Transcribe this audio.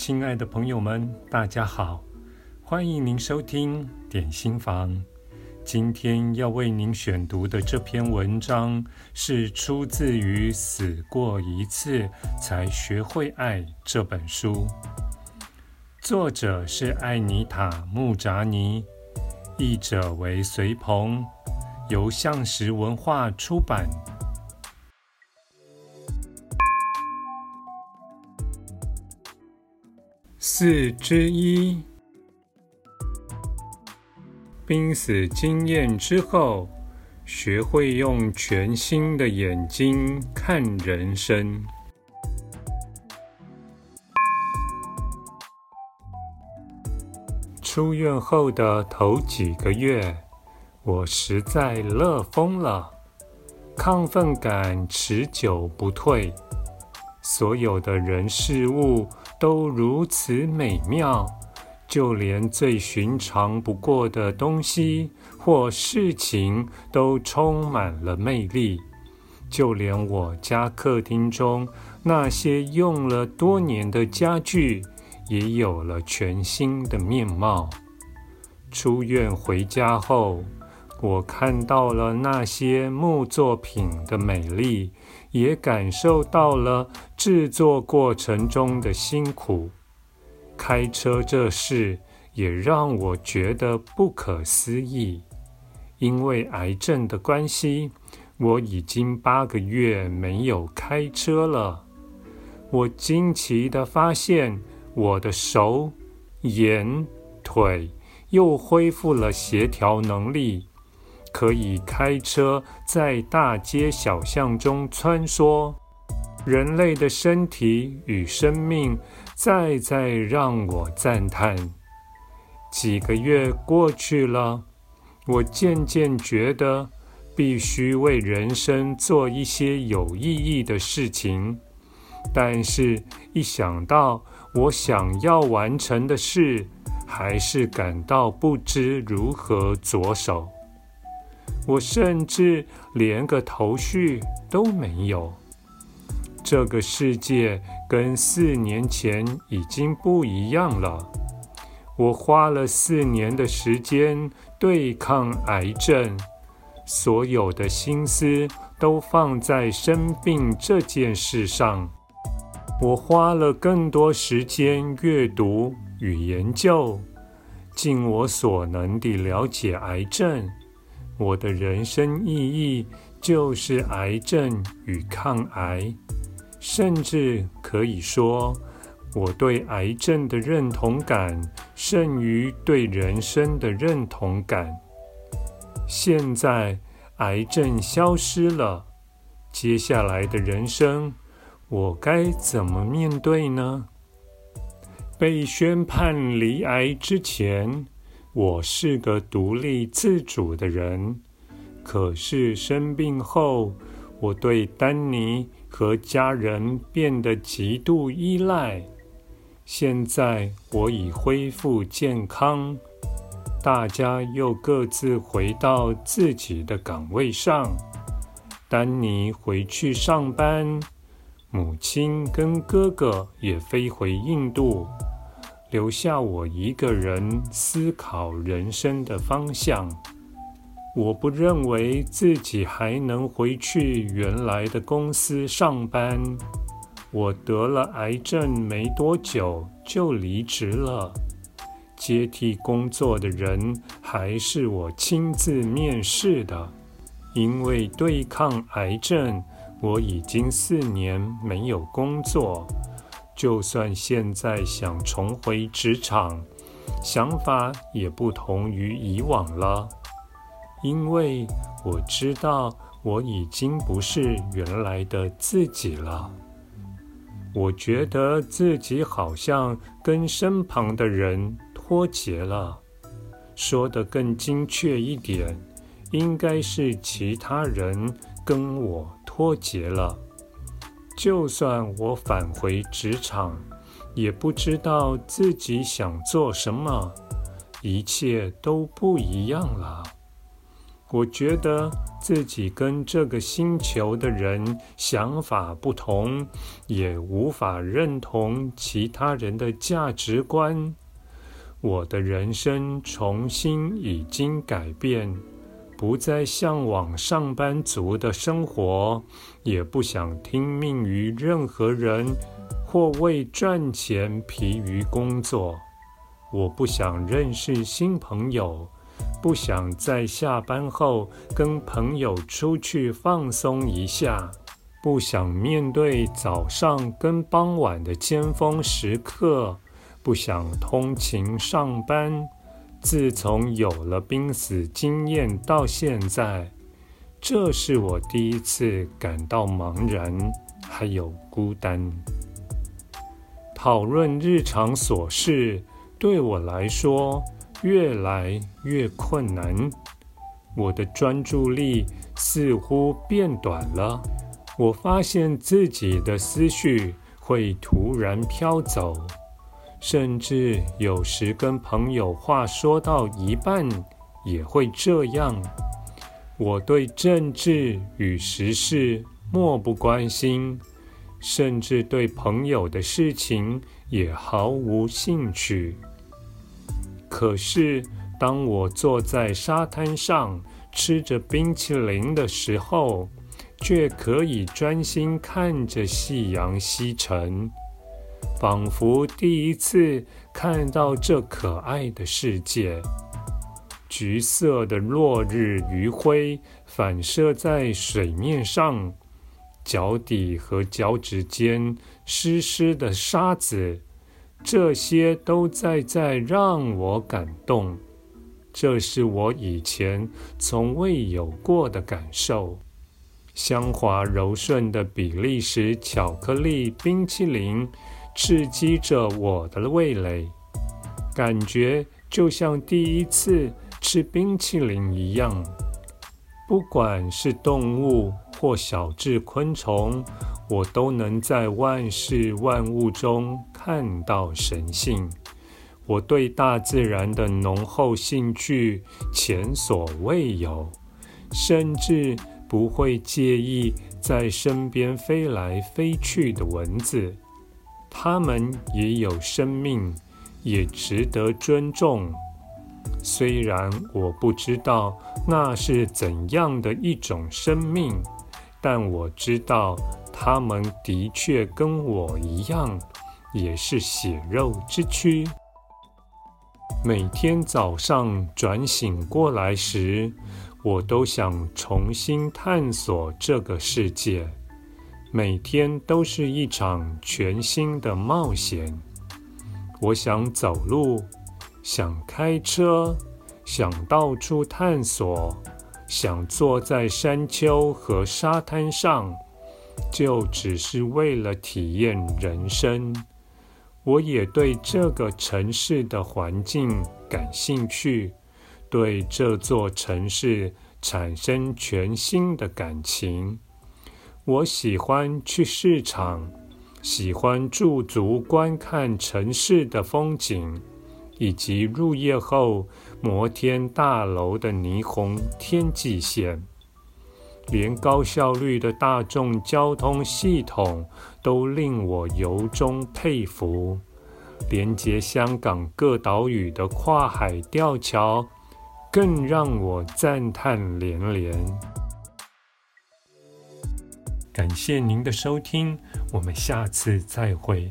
亲爱的朋友们，大家好，欢迎您收听点心房。今天要为您选读的这篇文章是出自于《死过一次才学会爱》这本书，作者是艾妮塔·穆扎尼，译者为随鹏，由向实文化出版。四之一，濒死经验之后，学会用全新的眼睛看人生。出院后的头几个月，我实在乐疯了，亢奋感持久不退，所有的人事物。都如此美妙，就连最寻常不过的东西或事情都充满了魅力。就连我家客厅中那些用了多年的家具，也有了全新的面貌。出院回家后，我看到了那些木作品的美丽。也感受到了制作过程中的辛苦。开车这事也让我觉得不可思议。因为癌症的关系，我已经八个月没有开车了。我惊奇地发现，我的手、眼、腿又恢复了协调能力。可以开车在大街小巷中穿梭，人类的身体与生命再再让我赞叹。几个月过去了，我渐渐觉得必须为人生做一些有意义的事情，但是，一想到我想要完成的事，还是感到不知如何着手。我甚至连个头绪都没有。这个世界跟四年前已经不一样了。我花了四年的时间对抗癌症，所有的心思都放在生病这件事上。我花了更多时间阅读与研究，尽我所能地了解癌症。我的人生意义就是癌症与抗癌，甚至可以说，我对癌症的认同感胜于对人生的认同感。现在癌症消失了，接下来的人生，我该怎么面对呢？被宣判离癌之前，我是个独立自主的人，可是生病后，我对丹尼和家人变得极度依赖。现在我已恢复健康，大家又各自回到自己的岗位上。丹尼回去上班，母亲跟哥哥也飞回印度。留下我一个人思考人生的方向。我不认为自己还能回去原来的公司上班。我得了癌症没多久就离职了，接替工作的人还是我亲自面试的。因为对抗癌症，我已经四年没有工作。就算现在想重回职场，想法也不同于以往了，因为我知道我已经不是原来的自己了。我觉得自己好像跟身旁的人脱节了，说得更精确一点，应该是其他人跟我脱节了。就算我返回职场，也不知道自己想做什么，一切都不一样了。我觉得自己跟这个星球的人想法不同，也无法认同其他人的价值观。我的人生重新已经改变，不再向往上班族的生活，也不想听命于任何人，或为赚钱疲于工作。我不想认识新朋友。不想在下班后跟朋友出去放松一下，不想面对早上跟傍晚的尖峰时刻，不想通勤上班。自从有了濒死经验到现在，这是我第一次感到茫然，还有孤单。讨论日常琐事，对我来说，越来越困难，我的专注力似乎变短了。我发现自己的思绪会突然飘走，甚至有时跟朋友话说到一半也会这样。我对政治与时事漠不关心，甚至对朋友的事情也毫无兴趣。可是，当我坐在沙滩上吃着冰淇淋的时候，却可以专心看着夕阳西沉，仿佛第一次看到这可爱的世界。橘色的落日余晖反射在水面上，脚底和脚趾间湿湿的沙子。这些都在在让我感动，这是我以前从未有过的感受。香滑柔顺的比利时巧克力冰淇淋刺激着我的味蕾，感觉就像第一次吃冰淇淋一样。不管是动物或小至昆虫，我都能在万事万物中看到神性。我对大自然的浓厚兴趣前所未有，甚至不会介意在身边飞来飞去的蚊子。他们也有生命，也值得尊重。虽然我不知道那是怎样的一种生命，但我知道。他们的确跟我一样，也是血肉之躯。每天早上转醒过来时，我都想重新探索这个世界。每天都是一场全新的冒险。我想走路，想开车，想到处探索，想坐在山丘和沙滩上。就只是为了体验人生。我也对这个城市的环境感兴趣，对这座城市产生全新的感情。我喜欢去市场，喜欢驻足观看城市的风景，以及入夜后摩天大楼的霓虹天际线。连高效率的大众交通系统都令我由衷佩服，连接香港各岛屿的跨海吊桥更让我赞叹连连。感谢您的收听，我们下次再会。